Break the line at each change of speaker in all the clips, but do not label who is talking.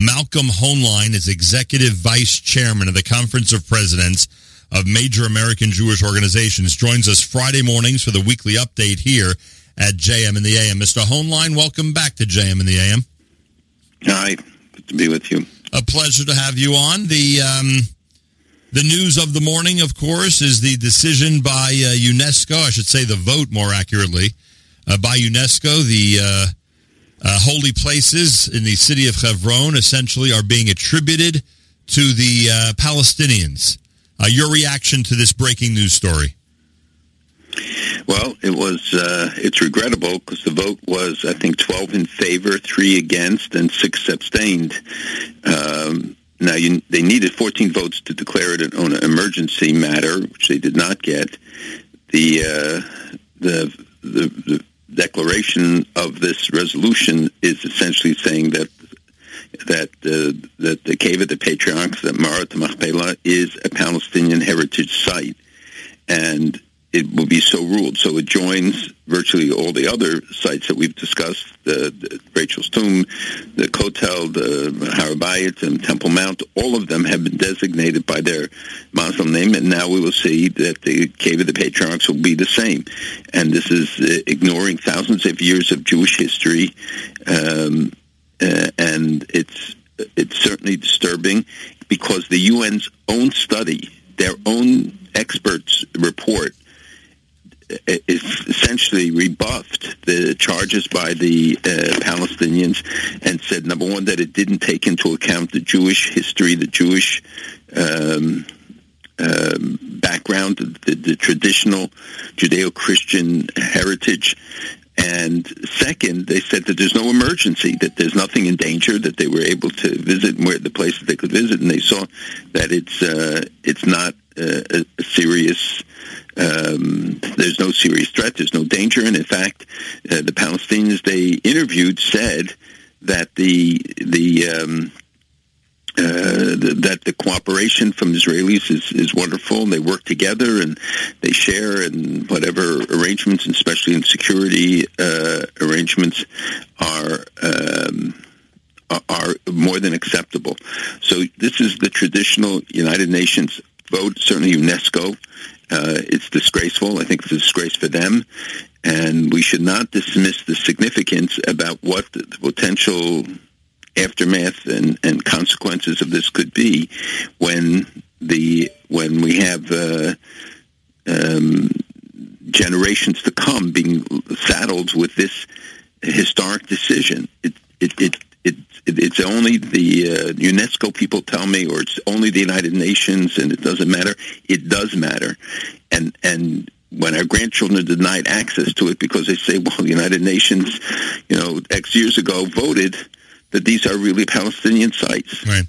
Malcolm Hoenlein is executive vice chairman of the Conference of Presidents of Major American Jewish Organizations. Joins us Friday mornings for the weekly update here at JM in the AM. Mr. Hoenlein, welcome back to JM in the AM.
Hi, good to be with you.
A pleasure to have you on. The um, the news of the morning, of course, is the decision by uh, UNESCO. I should say the vote, more accurately, uh, by UNESCO. The uh, uh, holy places in the city of Hebron essentially are being attributed to the uh, Palestinians. Uh, your reaction to this breaking news story?
Well, it was uh, it's regrettable because the vote was I think twelve in favor, three against, and six abstained. Um, now you, they needed fourteen votes to declare it an, an emergency matter, which they did not get. The uh, the, the the declaration of this resolution is essentially saying that that uh, that the cave of the patriarchs, that Marat Machpelah, is a Palestinian heritage site, and it will be so ruled. So it joins virtually all the other sites that we've discussed: the, the Rachel's tomb, the Kotel, the Har HaBayit, and Temple Mount. All of them have been designated by their Muslim name, and now we will see that the Cave of the Patriarchs will be the same. And this is uh, ignoring thousands of years of Jewish history, um, uh, and it's it's certainly disturbing because the UN's own study, their own experts report essentially rebuffed the charges by the uh, Palestinians and said, number one, that it didn't take into account the Jewish history, the Jewish um, um, background, the, the traditional Judeo-Christian heritage. And second, they said that there's no emergency, that there's nothing in danger, that they were able to visit where the places they could visit, and they saw that it's uh, it's not uh, a, a serious um, there's no serious threat. There's no danger. And in fact, uh, the Palestinians they interviewed said that the the um, uh, that the cooperation from Israelis is, is wonderful. And they work together and they share and whatever arrangements, especially in security uh, arrangements, are um, are more than acceptable. So this is the traditional United Nations vote, certainly UNESCO, uh, it's disgraceful. I think it's a disgrace for them. And we should not dismiss the significance about what the potential aftermath and, and consequences of this could be when the when we have uh, um, generations to come being saddled with this historic decision. It, it, it it, it, it's only the uh, UNESCO people tell me, or it's only the United Nations, and it doesn't matter. It does matter, and and when our grandchildren are denied access to it because they say, well, the United Nations, you know, X years ago voted that these are really Palestinian sites.
Right.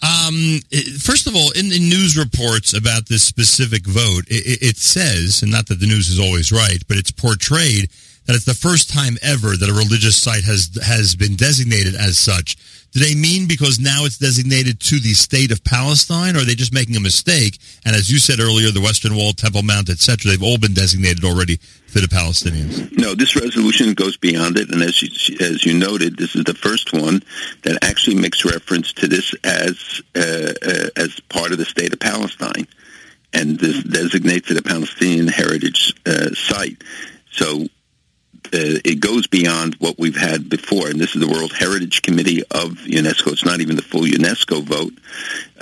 Um, first of all, in the news reports about this specific vote, it, it says, and not that the news is always right, but it's portrayed that it's the first time ever that a religious site has has been designated as such. Do they mean because now it's designated to the state of Palestine, or are they just making a mistake? And as you said earlier, the Western Wall, Temple Mount, etc., they've all been designated already for the Palestinians.
No, this resolution goes beyond it, and as you, as you noted, this is the first one that actually makes reference to this as uh, uh, as part of the state of Palestine, and this designates it a Palestinian heritage uh, site. So uh, it goes beyond what we've had before, and this is the World Heritage Committee of UNESCO. It's not even the full UNESCO vote.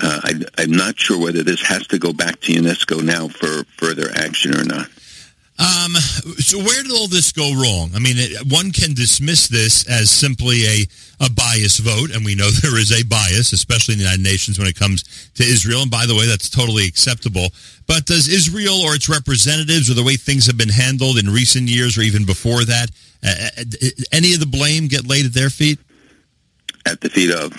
Uh, I, I'm not sure whether this has to go back to UNESCO now for further action or not.
Um, so where did all this go wrong? I mean, one can dismiss this as simply a, a bias vote, and we know there is a bias, especially in the United Nations when it comes to Israel. And by the way, that's totally acceptable. But does Israel or its representatives or the way things have been handled in recent years or even before that, uh, uh any of the blame get laid at their feet?
At the feet of?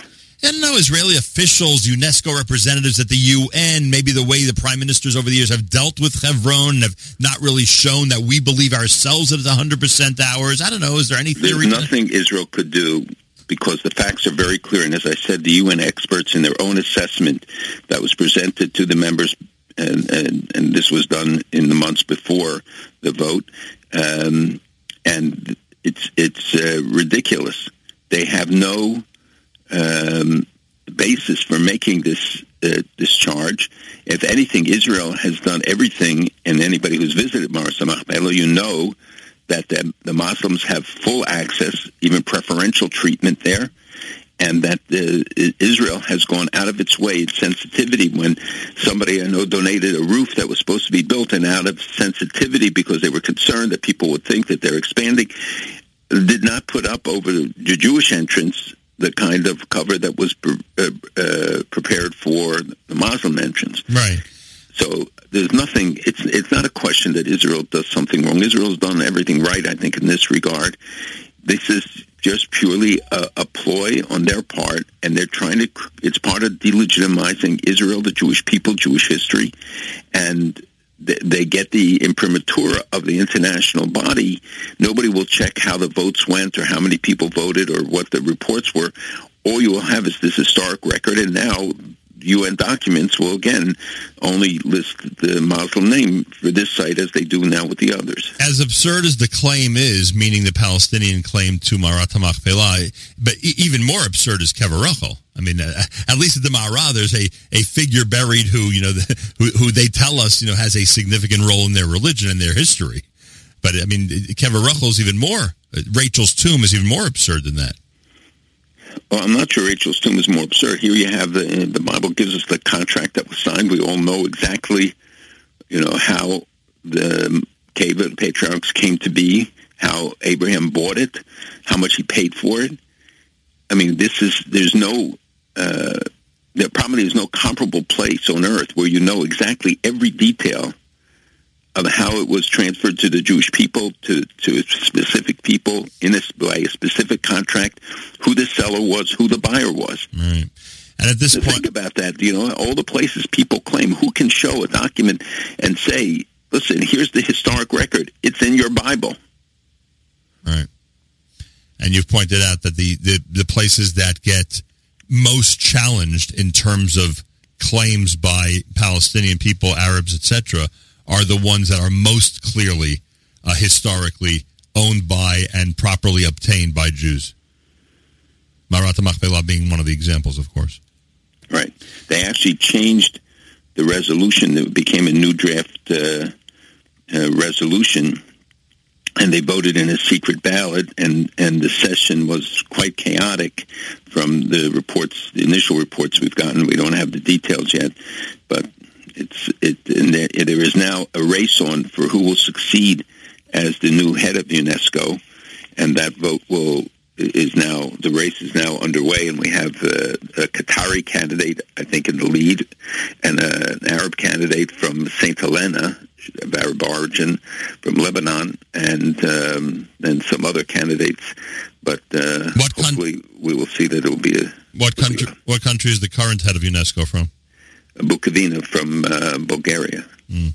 I don't know, Israeli officials, UNESCO representatives at the UN, maybe the way the prime ministers over the years have dealt with Hebron and have not really shown that we believe ourselves that it's 100% ours. I don't know. Is there any theory?
There's nothing Israel could do because the facts are very clear. And as I said, the UN experts in their own assessment that was presented to the members, and, and, and this was done in the months before the vote, um, and it's, it's uh, ridiculous. They have no um, basis for making this uh, this charge. If anything, Israel has done everything, and anybody who's visited Marat Machpelah, you know that the, the Muslims have full access, even preferential treatment there and that uh, Israel has gone out of its way, its sensitivity, when somebody I know donated a roof that was supposed to be built, and out of sensitivity because they were concerned that people would think that they're expanding, did not put up over the Jewish entrance the kind of cover that was pre- uh, uh, prepared for the Muslim entrance.
Right.
So there's nothing. It's it's not a question that Israel does something wrong. Israel's done everything right, I think, in this regard. This is just purely a, a, ploy on their part, and they're trying to. It's part of delegitimizing Israel, the Jewish people, Jewish history, and they, get the imprimatur of the international body. Nobody will check how the votes went, or how many people voted, or what the reports were. All you will have is this historic record, and now UN documents will again only list the Muslim name for this site as they do now with the others.
As absurd as the claim is, meaning the Palestinian claim to Marat Machpelah, but even more absurd is Kever Rachel. I mean, uh, at least at the Mara, there's a, a figure buried who, you know, the, who, who they tell us, you know, has a significant role in their religion and their history. But, I mean, Kever Rachel is even more, Rachel's tomb is even more absurd than that.
Well, I'm not sure Rachel's tomb is more absurd. Here you have the the Bible gives us the contract that was signed. We all know exactly, you know, how the cave of the patriarchs came to be, how Abraham bought it, how much he paid for it. I mean, this is there's no uh, there probably is no comparable place on earth where you know exactly every detail of how it was transferred to the Jewish people, to, to specific people in a, by a specific contract, who the seller was, who the buyer was.
Right. And at this
so
point,
think about that. You know, all the places people claim, who can show a document and say, "Listen, here's the historic record. It's in your Bible."
Right. And you've pointed out that the the, the places that get most challenged in terms of claims by Palestinian people, Arabs, etc., are the ones that are most clearly uh, historically owned by and properly obtained by Jews. Marat Machpelah being one of the examples, of course.
Right. They actually changed the resolution that became a new draft uh, uh, resolution, and they voted in a secret ballot, and, and the session was quite chaotic from the reports, the initial reports we've gotten. We don't have the details yet, but it's it there, there is now a race on for who will succeed as the new head of UNESCO, and that vote will is now the race is now underway, and we have a, a Qatari candidate, I think, in the lead, and a, an Arab candidate from Saint Helena of Arab origin, from Lebanon, and um, and some other candidates. But uh, hopefully, we will see that it will be a.
What country? What country is the current head of UNESCO from?
Bokova from uh, Bulgaria.
Mm.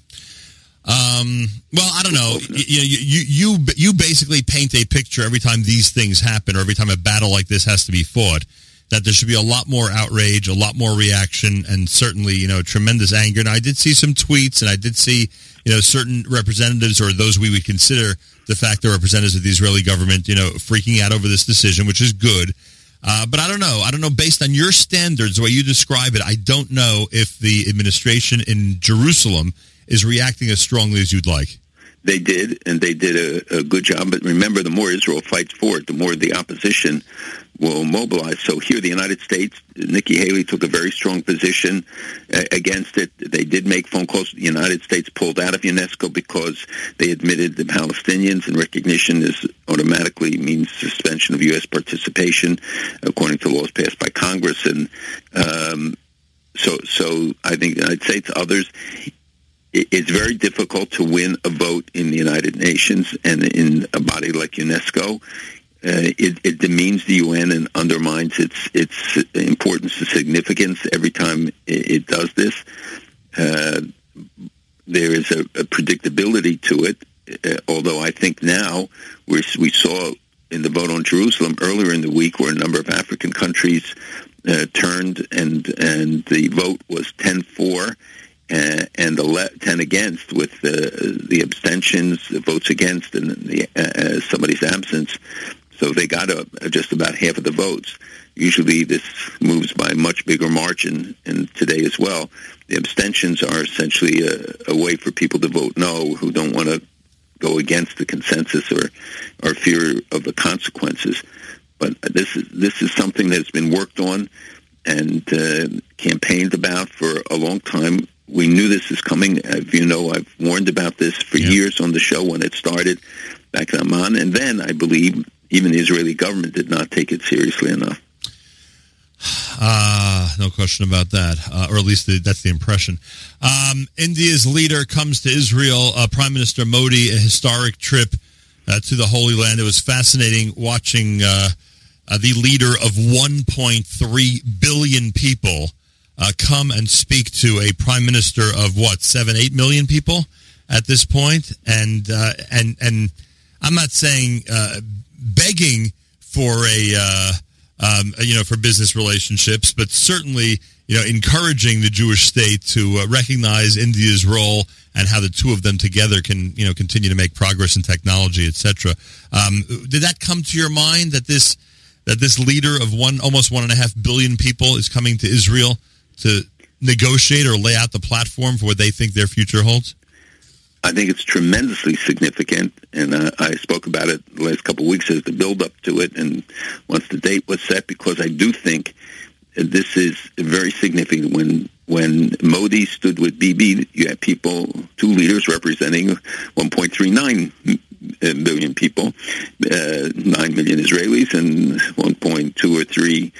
Um, well, I don't know. You, you, you, you basically paint a picture every time these things happen or every time a battle like this has to be fought that there should be a lot more outrage, a lot more reaction, and certainly, you know, tremendous anger. And I did see some tweets and I did see, you know, certain representatives or those we would consider the fact they're representatives of the Israeli government, you know, freaking out over this decision, which is good. Uh, but I don't know. I don't know. Based on your standards, the way you describe it, I don't know if the administration in Jerusalem is reacting as strongly as you'd like.
They did, and they did a, a good job. But remember, the more Israel fights for it, the more the opposition will mobilize. So here, the United States, Nikki Haley took a very strong position uh, against it. They did make phone calls. The United States pulled out of UNESCO because they admitted the Palestinians, and recognition is automatically means suspension of U.S. participation, according to laws passed by Congress. And um, so, so I think I'd say to others, it's very difficult to win a vote in the United Nations and in a body like UNESCO. Uh, it, it, demeans the UN and undermines its its importance and significance every time it, it does this. Uh, there is a, a, predictability to it, uh, although I think now we we saw in the vote on Jerusalem earlier in the week where a number of African countries uh, turned and and the vote was 10-4 uh, and the 10 against with the, the abstentions, the votes against, and the, uh, somebody's absence. So they got a, just about half of the votes. Usually this moves by a much bigger margin, and today as well. The abstentions are essentially a, a way for people to vote no who don't want to go against the consensus or, or fear of the consequences. But this is this is something that's been worked on and uh, campaigned about for a long time. We knew this is coming. As you know, I've warned about this for yeah. years on the show when it started back in Amman, and then I believe even the Israeli government did not take it seriously enough.
Uh, no question about that, uh, or at least the, that's the impression. Um, India's leader comes to Israel, uh, Prime Minister Modi, a historic trip uh, to the Holy Land. It was fascinating watching uh, uh, the leader of 1.3 billion people come and speak to a prime minister of what seven, eight million people at this point, and and and I'm not saying begging for a um, you know, for business relationships, but certainly, you know, encouraging the Jewish state to uh, recognize India's role and how the two of them together can, you know, continue to make progress in technology, etc. Um, did that come to your mind that this that this leader of one almost one and a half billion people is coming to Israel to negotiate or lay out the platform for what they think their future holds?
I think it's tremendously significant, and uh, I spoke about it the last couple of weeks as the build up to it, and once the date was set, because I do think this is very significant. When when Modi stood with Bibi, you had people, two leaders representing 1.39 billion people, uh, 9 million Israelis, and 1.2 or 3.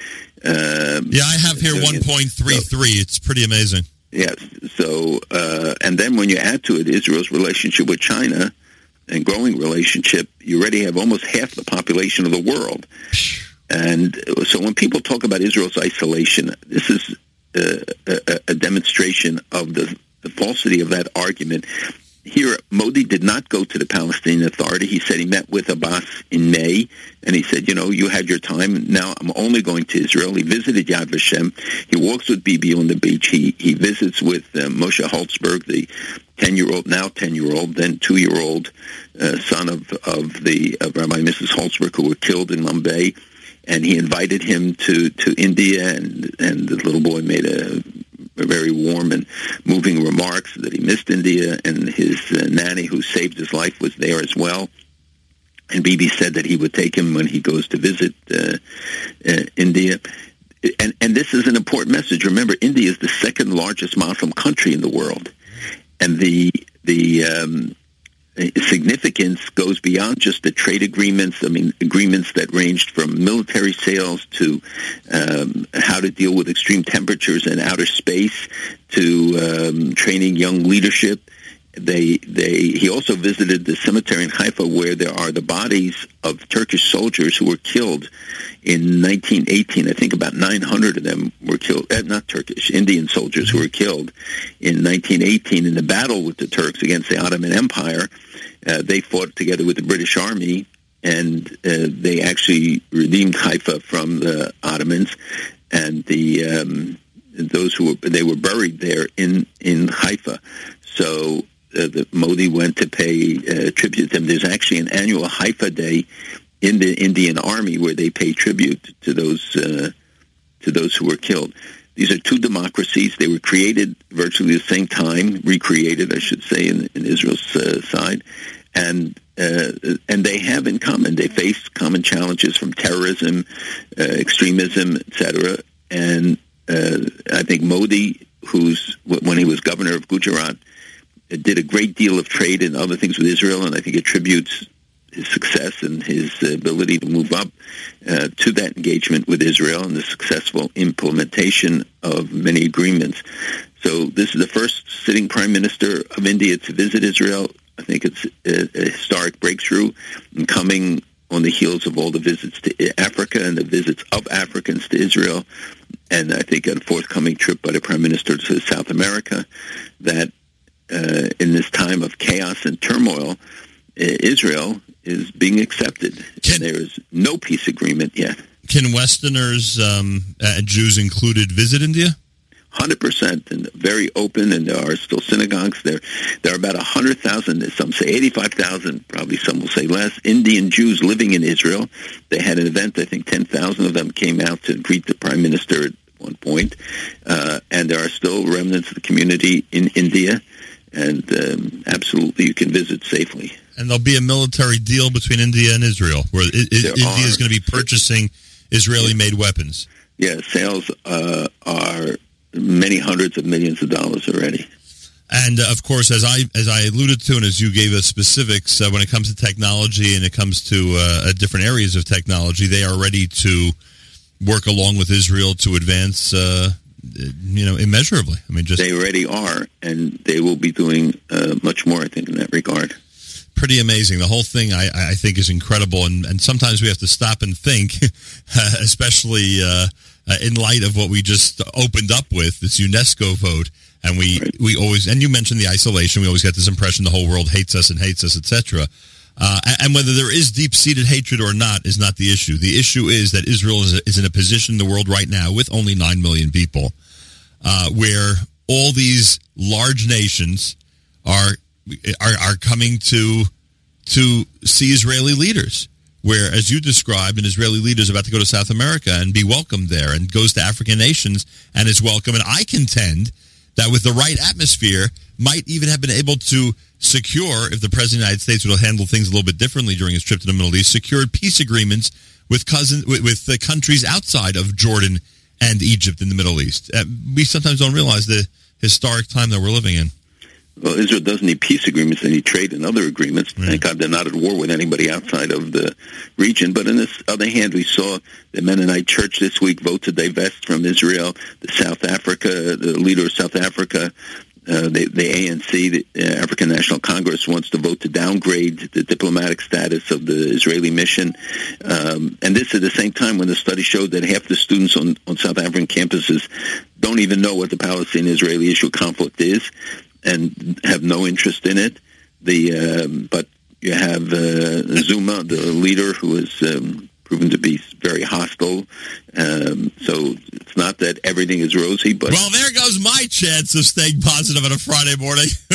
Uh, yeah, I have here 1.33. So, it's pretty amazing.
Yes. So, uh, and then when you add to it Israel's relationship with China and growing relationship, you already have almost half the population of the world. And so when people talk about Israel's isolation, this is a, a, a demonstration of the, the falsity of that argument here, Modi did not go to the Palestinian Authority. He said he met with Abbas in May, and he said, you know, you had your time. Now I'm only going to Israel. He visited Yad Vashem. He walks with Bibi on the beach. He he visits with uh, Moshe Holtzberg, the ten-year-old, now ten-year-old, then two-year-old uh, son of of the of Rabbi and Mrs. Holtzberg, who were killed in Mumbai. And he invited him to, to India, and, and the little boy made a very warm and moving remarks that he missed India, and his uh, nanny, who saved his life, was there as well. And Bibi said that he would take him when he goes to visit uh, uh, India. And, and this is an important message. Remember, India is the second largest Muslim country in the world, and the the um, significance goes beyond just the trade agreements. I mean, agreements that ranged from military sales to um, how to deal with extreme temperatures in outer space to um, training young leadership. They, they, he also visited the cemetery in Haifa where there are the bodies of Turkish soldiers who were killed in 1918. I think about 900 of them were killed, eh, not Turkish, Indian soldiers who were killed in 1918 in the battle with the Turks against the Ottoman Empire. Uh, they fought together with the British Army and uh, they actually redeemed Haifa from the Ottomans and the um, those who were they were buried there in in Haifa. So the Modi went to pay uh, tribute to them. There's actually an annual Haifa Day in the Indian Army where they pay tribute to those uh, to those who were killed. These are two democracies. They were created virtually the same time, recreated, I should say, in, in Israel's uh, side, and uh, and they have in common. They face common challenges from terrorism, uh, extremism, etc. And I think Modi, who's when he was governor of Gujarat did a great deal of trade and other things with Israel, and I think attributes his success and his ability to move up uh, to that engagement with Israel and the successful implementation of many agreements. So this is the first sitting prime minister of India to visit Israel. I think it's a, a historic breakthrough and coming on the heels of all the visits to Africa and the visits of Africans to Israel, and I think a forthcoming trip by the prime minister to South America that uh, in this time of chaos and turmoil, Israel is being accepted. Can, there is no peace agreement yet.
Can Westerners, um, uh, Jews included, visit India?
hundred percent, and very open. And there are still synagogues there. There are about a hundred thousand. Some say eighty-five thousand. Probably some will say less. Indian Jews living in Israel. They had an event. I think ten thousand of them came out to greet the prime minister at one point. Uh, and there are still remnants of the community in India. And um, absolutely, you can visit safely.
And there'll be a military deal between India and Israel, where it, India is going to be purchasing Israeli-made weapons.
Yeah, sales uh, are many hundreds of millions of dollars already.
And uh, of course, as I as I alluded to, and as you gave us specifics, uh, when it comes to technology and it comes to uh, different areas of technology, they are ready to work along with Israel to advance. You know, immeasurably. I mean, just
they already are, and they will be doing uh, much more. I think in that regard
pretty amazing. The whole thing, I, I think, is incredible, and, and sometimes we have to stop and think, especially uh, uh, in light of what we just opened up with this UNESCO vote. And we, right. we always, and you mentioned the isolation. We always get this impression the whole world hates us and hates us, etc. Uh, and whether there is deep-seated hatred or not is not the issue. The issue is that Israel is, is in a position in the world right now with only nine million people, uh, where all these large nations are are, are coming to to see Israeli leaders. Where, as you described, an Israeli leader is about to go to South America and be welcomed there, and goes to African nations and is welcome. And I contend that with the right atmosphere, might even have been able to secure, if the President of the United States would have handled things a little bit differently during his trip to the Middle East, secured peace agreements with cousin with, with the countries outside of Jordan and Egypt in the Middle East. Uh, we sometimes don't realize the historic time that we're living in.
Well, Israel doesn't need peace agreements. They need trade and other agreements. Right. Thank God they're not at war with anybody outside of the region. But on this other hand, we saw the Mennonite Church this week vote to divest from Israel. The South Africa, the leader of South Africa, uh, the, the, ANC, the uh, African National Congress, wants to vote to downgrade the diplomatic status of the Israeli mission. Um, and this at the same time when the study showed that half the students on, on South African campuses don't even know what the Palestinian-Israeli issue conflict is and have no interest in it. The um, but you have uh, Zuma, the leader, who um, proven to be very hostile. Um, so it's not that everything is rosy, but
well, there goes my chance of staying positive on a Friday morning.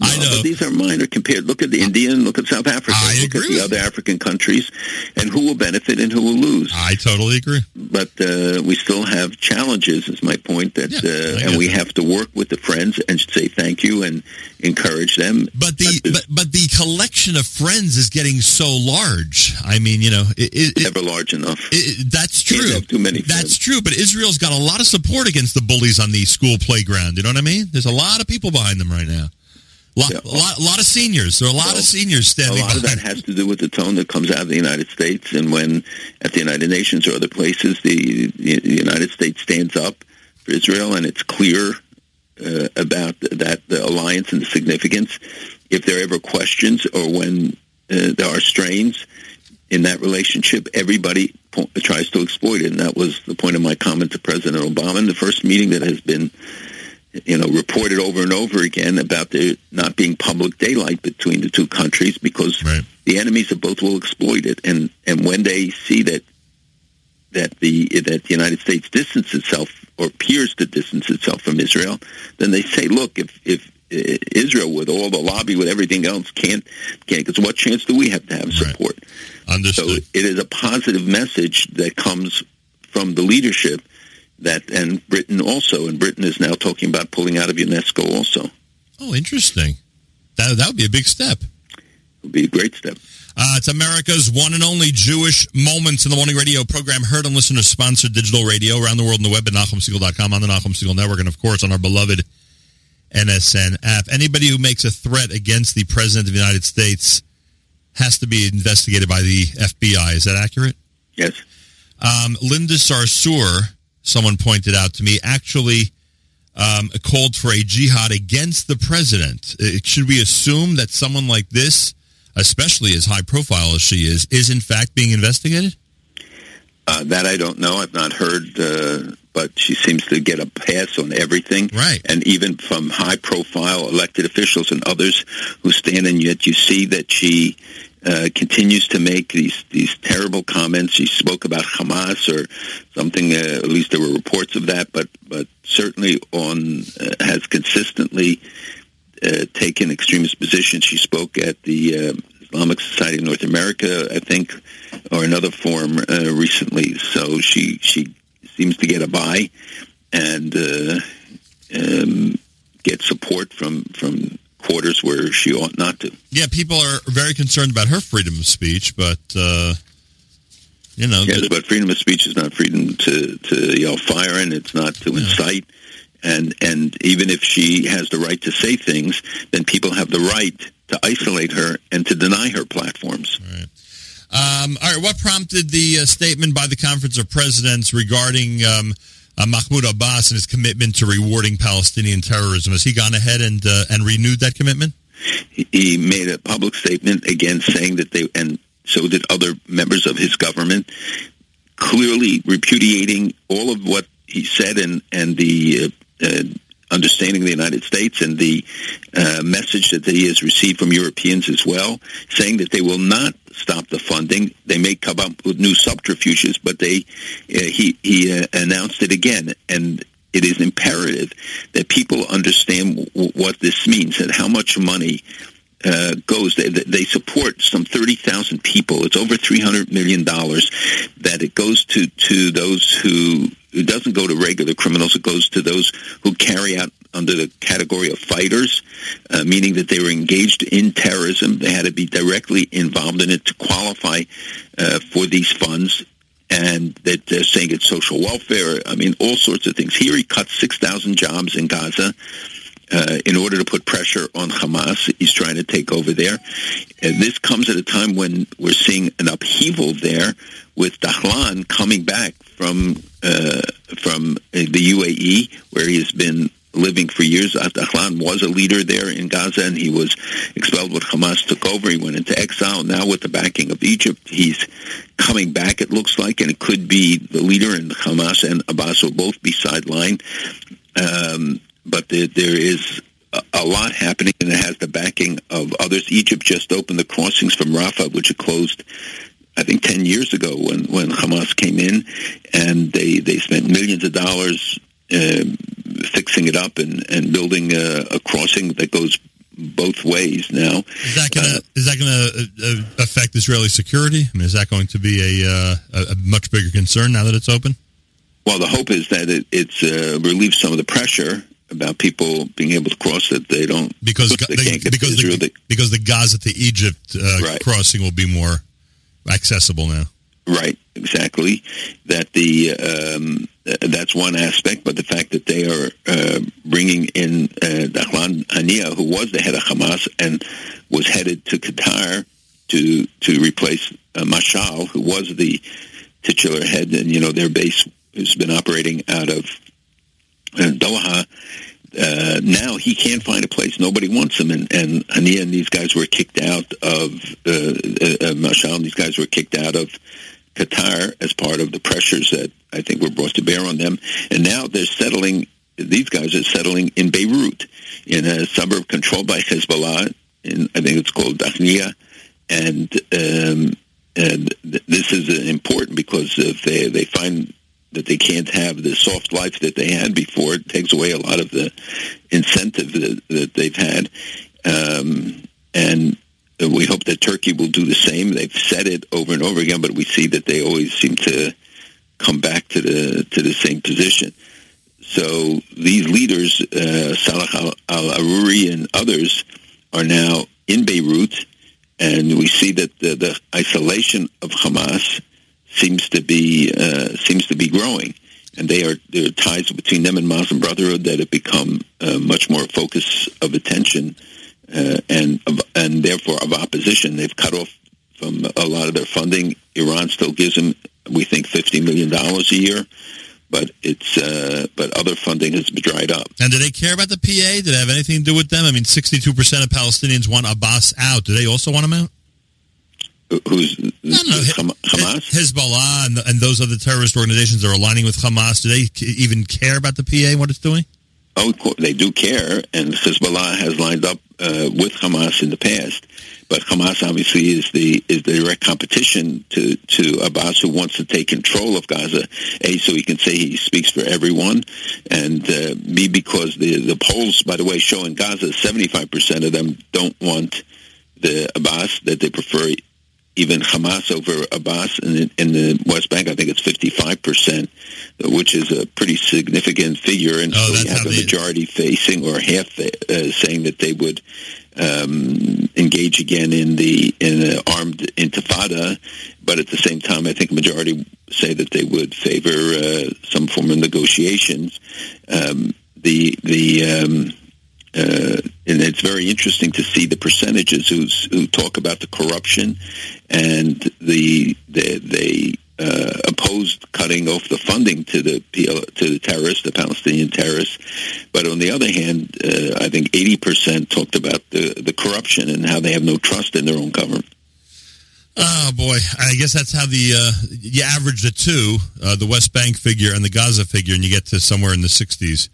I know
but these are minor compared. Look at the Indian, look at South Africa,
I
look at the other African countries, and who will benefit and who will lose.
I totally agree.
But uh, we still have challenges. Is my point that, yeah, uh, and we that. have to work with the friends and say thank you and encourage them.
But the but, but the collection of friends is getting so large. I mean, you know, it, it,
never large enough.
It, that's true.
Too many.
Friends. That's true. But Israel's got a lot of support against the bullies on the school playground. You know what I mean? There's a lot of people behind them right now. A lot, yeah. a lot, a lot of seniors. There are a lot of seniors standing.
A lot
behind.
of that has to do with the tone that comes out of the United States, and when at the United Nations or other places, the, the United States stands up for Israel, and it's clear uh, about that the alliance and the significance. If there are ever questions or when uh, there are strains in that relationship, everybody po- tries to exploit it. And that was the point of my comment to President Obama in the first meeting that has been, you know, reported over and over again about there not being public daylight between the two countries because
right.
the enemies of both will exploit it. And and when they see that that the that the United States distances itself or appears to distance itself from Israel, then they say, look, if if Israel with all the lobby with everything else can't can't because what chance do we have to have support?
Right. Understood.
So it is a positive message that comes from the leadership that and Britain also and Britain is now talking about pulling out of UNESCO also.
Oh, interesting. That that would be a big step.
It would be a great step.
Uh, it's America's one and only Jewish Moments in the Morning radio program, heard on listener-sponsored digital radio around the world on the web at NachumSegal.com, on the Nachum Segal Network, and, of course, on our beloved NSN app. Anybody who makes a threat against the President of the United States has to be investigated by the FBI. Is that accurate?
Yes.
Um, Linda Sarsour, someone pointed out to me, actually um, called for a jihad against the president. Uh, should we assume that someone like this especially as high profile as she is, is in fact being investigated?
Uh, that I don't know. I've not heard, uh, but she seems to get a pass on everything.
Right.
And even from high profile elected officials and others who stand, and yet you see that she uh, continues to make these these terrible comments. She spoke about Hamas or something. Uh, at least there were reports of that, but but certainly on uh, has consistently uh, taken extremist positions. She spoke at the uh, Islamic Society of North America, I think, or another forum uh, recently. So she she seems to get a buy and um, get support from from quarters where she ought not to.
Yeah, people are very concerned about her freedom of speech, but uh, you know,
yes, but freedom of speech is not freedom to to yell fire, and it's not to yeah. incite. And and even if she has the right to say things, then people have the right to isolate her and to deny her platforms.
All right. Um, all right. What prompted the uh, statement by the Conference of Presidents regarding um, uh, Mahmoud Abbas and his commitment to rewarding Palestinian terrorism. Has he gone ahead and uh, and renewed that commitment?
He made a public statement again saying that they, and so did other members of his government, clearly repudiating all of what he said and and the uh, uh, understanding the United States and the uh, message that he has received from Europeans as well, saying that they will not stop the funding. They may come up with new subterfuges, but they uh, he he uh, announced it again, and it is imperative that people understand w- what this means and how much money. Uh, goes. They, they support some thirty thousand people. It's over three hundred million dollars that it goes to to those who it doesn't go to regular criminals. It goes to those who carry out under the category of fighters, uh, meaning that they were engaged in terrorism. They had to be directly involved in it to qualify uh, for these funds. And that they're saying it's social welfare. I mean, all sorts of things. Here he cut 6,000 jobs in Gaza. Uh, in order to put pressure on Hamas. He's trying to take over there. And this comes at a time when we're seeing an upheaval there with Dahlan coming back from from the UAE, where he has been living for years. Dahlan was a leader there in Gaza, and he was expelled when Hamas took over. He went into exile. Now, with the backing of Egypt, he's coming back, it looks like, and it could be the leader, and Hamas and Abbas will both be sidelined. Um, but there, there is a lot happening, and it has the backing of others. Egypt just opened the crossings from Rafah, which had closed I think 10 years ago when, when Hamas came in and they, they spent millions of dollars uh, fixing it up and, and building a, a crossing that goes both ways now.
Is that going to uh, is that going to uh, affect Israeli security? I mean, is that going to be a, uh, a much bigger concern now that it's open?
Well, the hope is that it it's uh, relieves some of the pressure about people being able to cross that they don't
because they the, because the, because the Gaza to Egypt uh, right. crossing will be more accessible now.
Right, exactly. That the um, that's one aspect, but the fact that they are uh, bringing in uh, Dahlan Haniyeh, who was the head of Hamas and was headed to Qatar to to replace uh, Mashal, who was the titular head, and you know their base has been operating out of uh, Doha uh, now he can't find a place. Nobody wants him. And, and Haniyeh and these guys were kicked out of, uh, uh, uh, Mashal these guys were kicked out of Qatar as part of the pressures that I think were brought to bear on them. And now they're settling, these guys are settling in Beirut, in a suburb controlled by Hezbollah. In, I think it's called Dakhnia. And, um, and this is important because if they, they find that they can't have the soft life that they had before. It takes away a lot of the incentive that, that they've had. Um, and we hope that Turkey will do the same. They've said it over and over again, but we see that they always seem to come back to the to the same position. So these leaders, uh, Salah al-Aruri and others, are now in Beirut, and we see that the, the isolation of Hamas seems to be uh, seems to be growing, and they are are ties between them and Muslim Brotherhood that have become uh, much more focus of attention uh, and and therefore of opposition. They've cut off from a lot of their funding. Iran still gives them, we think, fifty million dollars a year. But it's uh, but other funding has dried up.
And do they care about the PA? Did it have anything to do with them? I mean, sixty-two percent of Palestinians want Abbas out. Do they also want him out?
Who's no, no, Hamas,
Hezbollah, and, and, those other terrorist organizations that are aligning with Hamas. Do they even care about the PA and what it's doing?
oh, they do care, and Hezbollah has lined up uh, with Hamas in the past. But Hamas obviously is the is the direct competition to to Abbas, who wants to take control of Gaza. A, so he can say he speaks for everyone, and uh, B, because the the polls, by the way, show in Gaza, seventy five percent of them don't want the Abbas; that they prefer even Hamas over Abbas. In, in the West Bank, I think it's 55%, which is a pretty significant figure. And
oh,
so you have a majority facing or half uh, saying that they would um, engage again in the in an armed intifada, but at the same time, I think a majority say that they would favor uh, some form of negotiations. Um, the the um, uh, and it's very interesting to see the percentages who's, who talk about the corruption and the they, they uh, opposed cutting off the funding to the PL, to the terrorists, the Palestinian terrorists. But on the other hand, uh, I think 80% talked about the, the corruption and how they have no trust in their own government.
Oh boy, I guess that's how the uh, you average the two, uh, the West Bank figure and the Gaza figure, and you get to somewhere in the 60s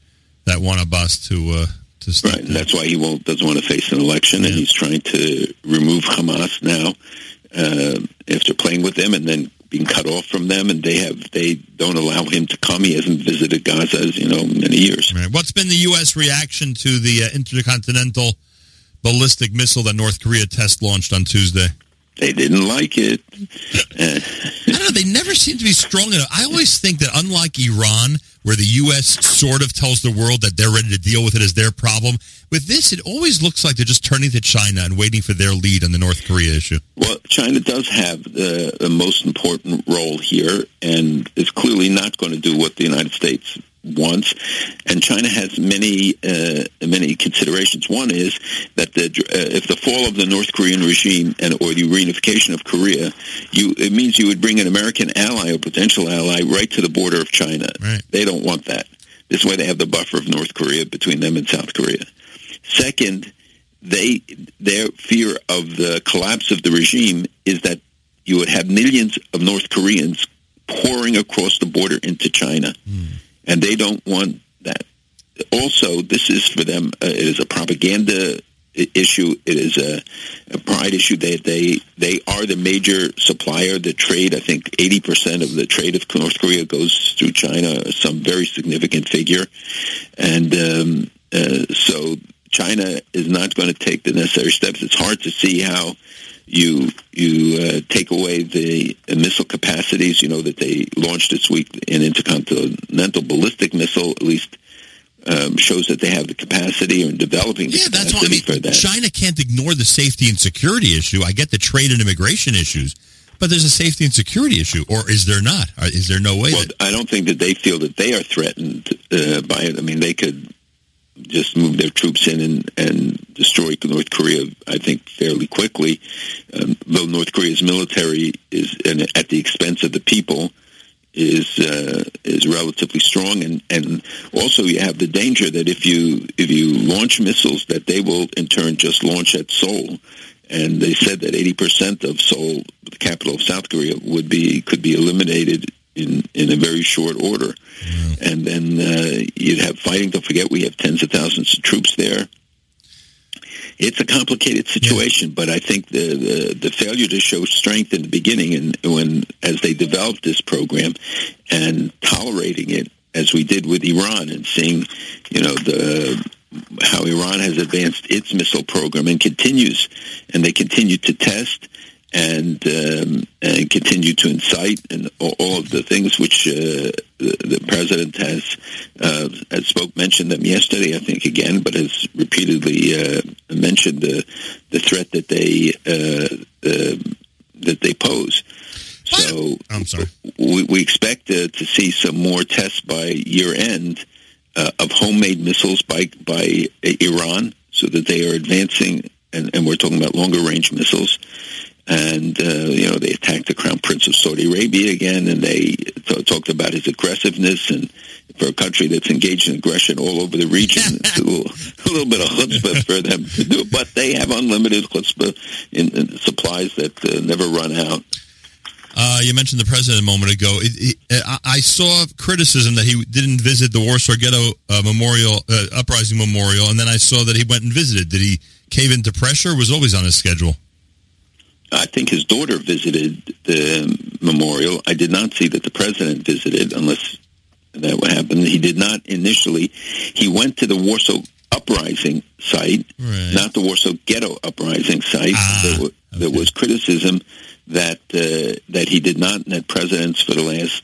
that want Abbas to uh,
to right. And that's why he won't doesn't want to face an election, yeah. and he's trying to remove Hamas now uh, after playing with them, and then being cut off from them, and they have they don't allow him to come. He hasn't visited Gaza, as you know, many years.
Right. What's been the U.S. reaction to the uh, intercontinental ballistic missile that North Korea test launched on Tuesday?
They didn't like it.
I don't know. They never seem to be strong enough. I always think that, unlike Iran, where the U.S. sort of tells the world that they're ready to deal with it as their problem, with this, it always looks like they're just turning to China and waiting for their lead on the North Korea issue.
Well, China does have the, the most important role here, and is clearly not going to do what the United States wants, and China has many uh, many considerations. One is that the, uh, if the fall of the North Korean regime and or the reunification of Korea, you it means you would bring an American ally or potential ally right to the border of China.
Right.
They don't want that. This way, they have the buffer of North Korea between them and South Korea. Second, they their fear of the collapse of the regime is that you would have millions of North Koreans pouring across the border into China. Mm and they don't want that. Also, this is for them. Uh, it is a propaganda issue. It is a, a pride issue. They they they are the major supplier. The trade, I think, eighty percent of the trade of North Korea goes through China, some very significant figure, and um, uh, so China is not going to take the necessary steps. It's hard to see how you you uh, take away the missile capacities. You know that they launched this week an intercontinental ballistic missile. At least um, shows that they have the capacity and developing.
yeah, that's what I mean.
That.
China can't ignore the safety and security issue. I get the trade and immigration issues. But there's a safety and security issue, or is there not? Is there no way?
Well,
that-
I don't think that they feel that they are threatened uh, by it. I mean, they could just move their troops in and, and destroy North Korea, I think, fairly quickly. Um, though North Korea's military is, and at the expense of the people, is uh, is relatively strong, and and also you have the danger that if you if you launch missiles, that they will in turn just launch at Seoul. And they said that 80% of Seoul, the capital of South Korea, would be could be eliminated in in a very short order. And then uh, you'd have fighting. Don't forget, we have tens of thousands of troops there. It's a complicated situation, yeah. but I think the, the, the failure to show strength in the beginning, and when as they developed this program, and tolerating it as we did with Iran, and seeing, you know, the how Iran has advanced its missile program and continues, and they continue to test and um, and continue to incite and all of the things which uh, the, the, president has uh, has spoke mentioned them yesterday I think again but has repeatedly uh, mentioned the the threat that they uh, um, that they pose. So
I'm sorry.
We, we expect uh, to see some more tests by year end uh, of homemade missiles by by Iran, so that they are advancing, and, and we're talking about longer range missiles and uh, you know they attacked the crown prince of Saudi Arabia again, and they t- talked about his aggressiveness and for a country that's engaged in aggression all over the region, it's a little, a little bit of chutzpah for them to do. But they have unlimited chutzpah in, in supplies that uh, never run out.
Uh, you mentioned the president a moment ago. It, it, I saw criticism that he didn't visit the Warsaw Ghetto uh, Memorial uh, Uprising Memorial, and then I saw that he went and visited. Did he cave into pressure? was always on his schedule.
I think his daughter visited the memorial. I did not see that the president visited, unless that would happen. He did not initially. He went to the Warsaw uprising site, right. not the Warsaw Ghetto uprising site. Ah, there, okay. there, was criticism that uh, that he did not, and that presidents for the last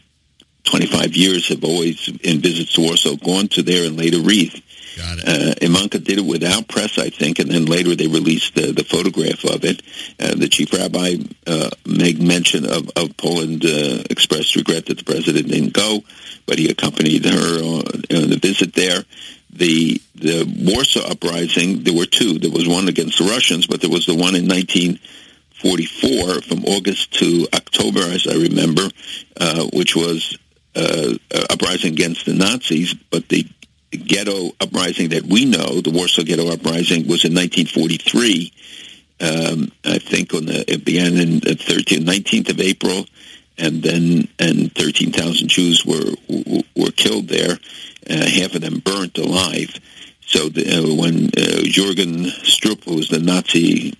25 years have always, in visits to Warsaw, gone to there and laid a wreath.
Got it. Uh,
Ivanka did it without press, I think, and then later they released the, the photograph of it. Uh, the chief rabbi uh, made mention of, of Poland, uh, expressed regret that the president didn't go, but he accompanied her on, on the visit there the the Warsaw uprising. There were two. There was one against the Russians, but there was the one in 1944 from August to October, as I remember, uh, which was uh, uprising against the Nazis. But the ghetto uprising that we know, the Warsaw Ghetto uprising, was in 1943. Um, I think on the, it began in the 13th, 19th of April, and then and 13,000 Jews were were killed there uh, half of them burnt alive. So the, uh, when uh, Jürgen who was the Nazi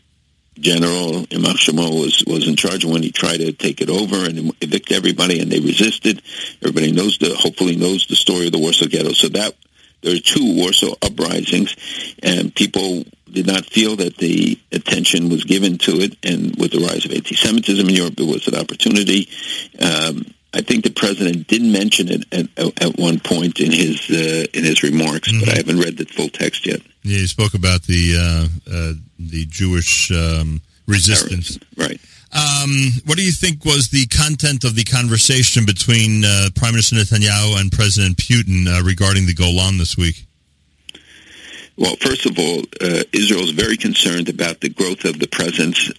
general, Imach was was in charge when he tried to take it over and evict everybody, and they resisted. Everybody knows the hopefully knows the story of the Warsaw Ghetto. So that there are two Warsaw uprisings, and people did not feel that the attention was given to it. And with the rise of anti-Semitism in Europe, it was an opportunity. Um, I think the president did mention it at, at one point in his uh, in his remarks, mm-hmm. but I haven't read the full text yet.
Yeah, he spoke about the uh, uh, the Jewish um, resistance,
right?
Um, what do you think was the content of the conversation between uh, Prime Minister Netanyahu and President Putin uh, regarding the Golan this week?
Well, first of all, uh, Israel is very concerned about the growth of the presence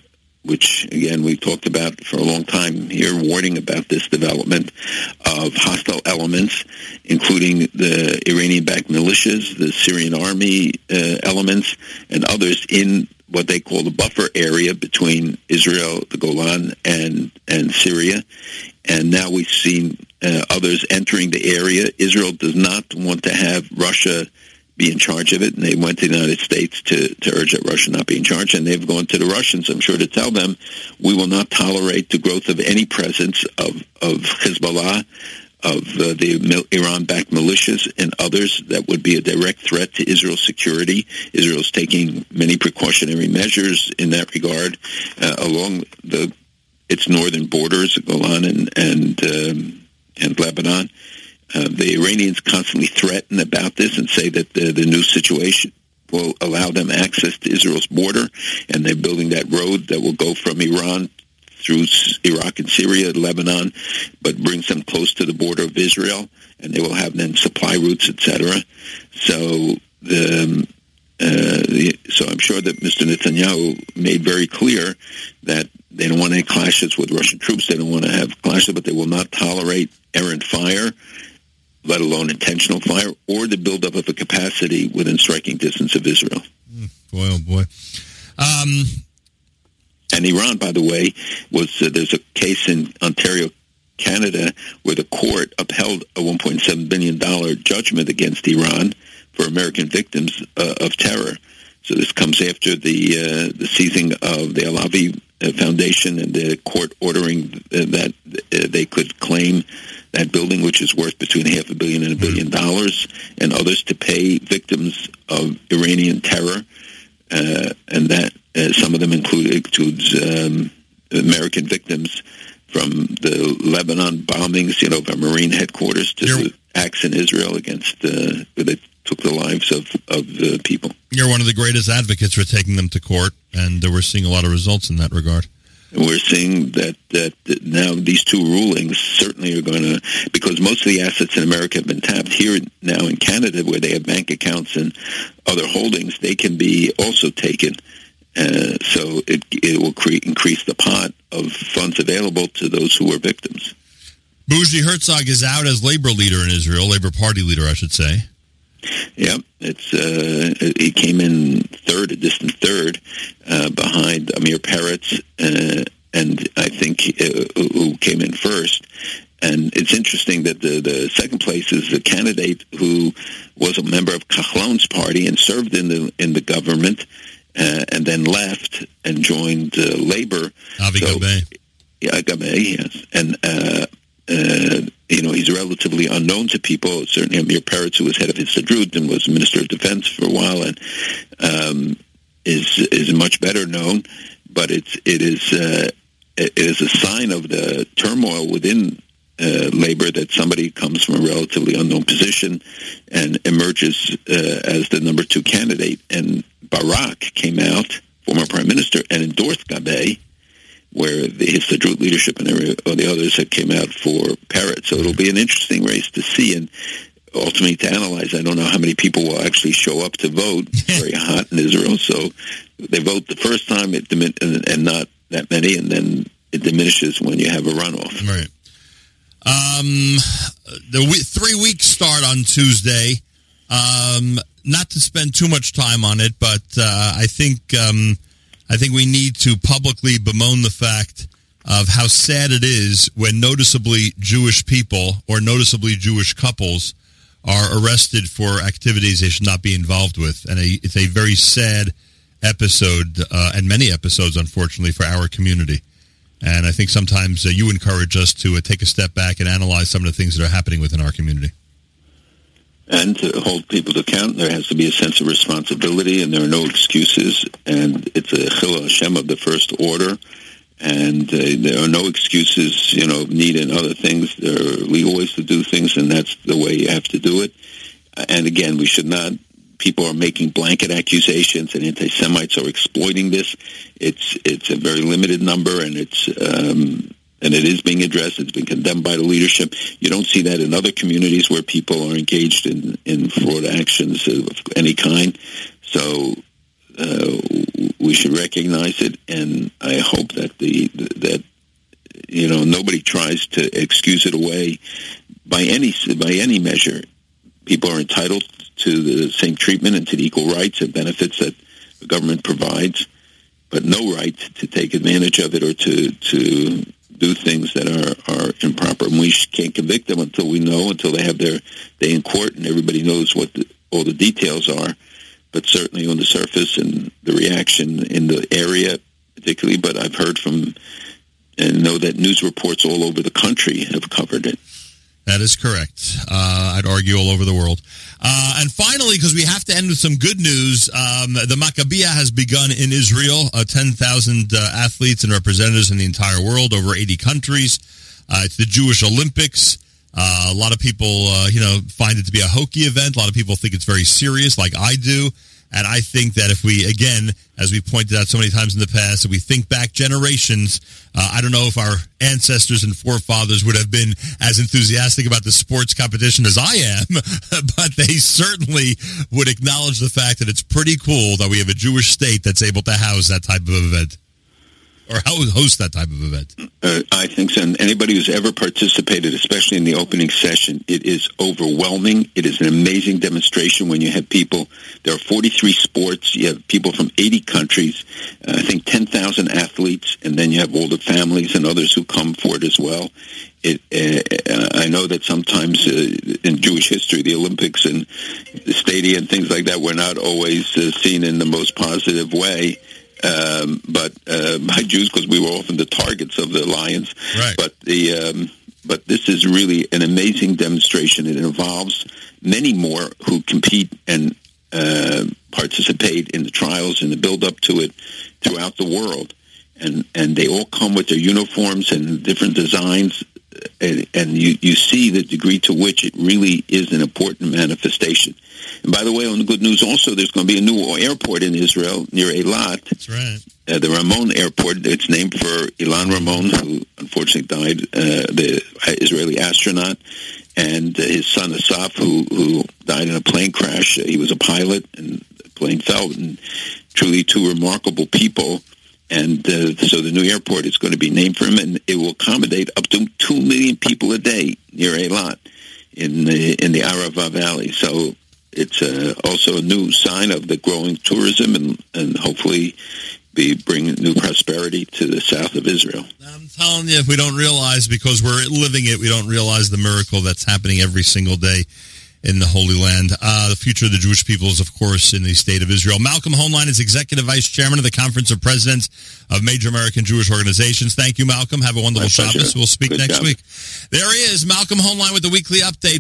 which again we've talked about for a long time here, warning about this development of hostile elements, including the Iranian-backed militias, the Syrian army uh, elements, and others in what they call the buffer area between Israel, the Golan, and and Syria. And now we've seen uh, others entering the area. Israel does not want to have Russia be in charge of it, and they went to the United States to, to urge that Russia not be in charge, and they've gone to the Russians, I'm sure, to tell them we will not tolerate the growth of any presence of, of Hezbollah, of uh, the Iran-backed militias and others that would be a direct threat to Israel's security. Israel's taking many precautionary measures in that regard uh, along the its northern borders, Golan and and, um, and Lebanon. Uh, the Iranians constantly threaten about this and say that the, the new situation will allow them access to Israel's border, and they're building that road that will go from Iran through Iraq and Syria, Lebanon, but brings them close to the border of Israel, and they will have then supply routes, etc. So the um, uh, so I'm sure that Mr. Netanyahu made very clear that they don't want any clashes with Russian troops. They don't want to have clashes, but they will not tolerate errant fire let alone intentional fire, or the buildup of a capacity within striking distance of Israel.
Mm, boy, oh boy. Um,
and Iran, by the way, was uh, there's a case in Ontario, Canada, where the court upheld a 1.7 billion dollar judgment against Iran for American victims uh, of terror. So this comes after the uh, the seizing of the Alavi uh, Foundation and the court ordering uh, that uh, they could claim that building, which is worth between half a billion and a billion dollars, and others to pay victims of Iranian terror, and that uh, some of them include includes um, American victims from the Lebanon bombings, you know, of our Marine headquarters to You're, the acts in Israel against uh, that took the lives of of the people.
You're one of the greatest advocates for taking them to court, and we're seeing a lot of results in that regard.
We're seeing that, that, now these two rulings certainly are going to, because most of the assets in America have been tapped here now in Canada, where they have bank accounts and other holdings, they can be also taken. Uh, so it, it will cre- increase the pot of funds available to those who are victims.
Bougie Herzog is out as labor leader in Israel, Labor Party leader, I should say.
Yeah, it's uh, he came in third, a distant third, uh, behind Amir Peretz, uh, and I think uh, who came in first. And it's interesting that the, the second place is the candidate who was a member of Kahlon's party and served in the in the government, uh, and then left and joined uh, Labor.
Avi so, Gabbay.
Yeah, Gabbay, yes. And, you know, he's relatively unknown to people. Certainly Amir Peretz, who was head of Histadrut and was Minister of Defense for a while, and um, is is much better known. But it's it is uh, it is a sign of the turmoil within uh, labor that somebody comes from a relatively unknown position and emerges uh, as the number two candidate. And Barak came out, former prime minister, and endorsed Gabbay, where the Histadrut leadership and the others had came out for Peretz. So it'll be an interesting race to see. And ultimately to analyze. I don't know how many people will actually show up to vote. It's very hot in Israel, so they vote the first time it and not that many, and then it diminishes when you have a runoff.
Right. Um, the three weeks start on Tuesday. Um, not to spend too much time on it, but uh, I think um, I think we need to publicly bemoan the fact of how sad it is when noticeably Jewish people or noticeably Jewish couples are arrested for activities they should not be involved with, and a, it's a very sad episode uh, and many episodes, unfortunately, for our community. And I think sometimes uh, you encourage us to uh, take a step back and analyze some of the things that are happening within our community.
And to hold people to account, there has to be a sense of responsibility, and there are no excuses. And it's a chillul Hashem of the first order, and uh, there are no excuses, you know, need and other things. There are legal ways to do things, and that's the way you have to do it. And again, we should not people are making blanket accusations and anti-Semites are exploiting this. It's it's a very limited number and it's um, and it is being addressed. It's been condemned by the leadership. You don't see that in other communities where people are engaged in, in fraud actions of any kind. So uh, we should recognize it, and I hope that the that you know nobody tries to excuse it away by any by any measure. People are entitled to the same treatment and to the equal rights and benefits that the government provides, but no right to take advantage of it or to to do things that are, are improper. And we can't convict them until we know, until they have their day in court and everybody knows what the, all the details are. But certainly on the surface and the reaction in the area, particularly, but I've heard from and know that news reports all over the country have covered it.
That is correct. Uh, I'd argue all over the world. Uh, and finally, because we have to end with some good news, um, the Maccabiah has begun in Israel. Uh, 10,000 uh, athletes and representatives in the entire world, over 80 countries. Uh, it's the Jewish Olympics. Uh, a lot of people, you know, find it to be a hokey event. A lot of people think it's very serious, like I do. And I think that if we, again, as we pointed out so many times in the past, if we think back generations, uh, I don't know if our ancestors and forefathers would have been as enthusiastic about the sports competition as I am, but they certainly would acknowledge the fact that it's pretty cool that we have a Jewish state that's able to house that type of event or how would host that type of event?
Uh, I think so. And anybody who's ever participated, especially in the opening session, it is overwhelming. It is an amazing demonstration when you have people. There are 43 sports. You have people from 80 countries. Uh, I think 10,000 athletes, and then you have all the families and others who come for it as well. It, uh, I know that sometimes uh, in Jewish history, the Olympics and the stadium and things like that were not always uh, seen in the most positive way um, but uh, by Jews because we were often the targets of the lions.
Right.
But the um, but this is really an amazing demonstration. It involves many more who compete and uh, participate in the trials and the build up to it throughout the world, and and they all come with their uniforms and different designs. And, and you, you see the degree to which it really is an important manifestation. And by the way, on the good news also, there's going to be a new airport in Israel near Eilat.
That's right.
Uh, the Ramon Airport. It's named for Ilan Ramon, who unfortunately died, uh, the Israeli astronaut, and uh, his son Asaf, who who died in a plane crash. he was a pilot, and the plane fell. And truly, two remarkable people. And uh, so the new airport is going to be named for him, and it will accommodate up to two million people a day near Eilat in the in the Arava Valley. So it's uh, also a new sign of the growing tourism, and, and hopefully be bringing new prosperity to the south of Israel.
I'm telling you, if we don't realize, because we're living it, we don't realize the miracle that's happening every single day in the Holy Land. Uh, the future of the Jewish people is, of course, in the state of Israel. Malcolm Hoenlein is Executive Vice Chairman of the Conference of Presidents of Major American Jewish Organizations. Thank you, Malcolm. Have a wonderful Shabbos. We'll speak
Good
next
job.
week. There he is, Malcolm Hoenlein with the weekly update.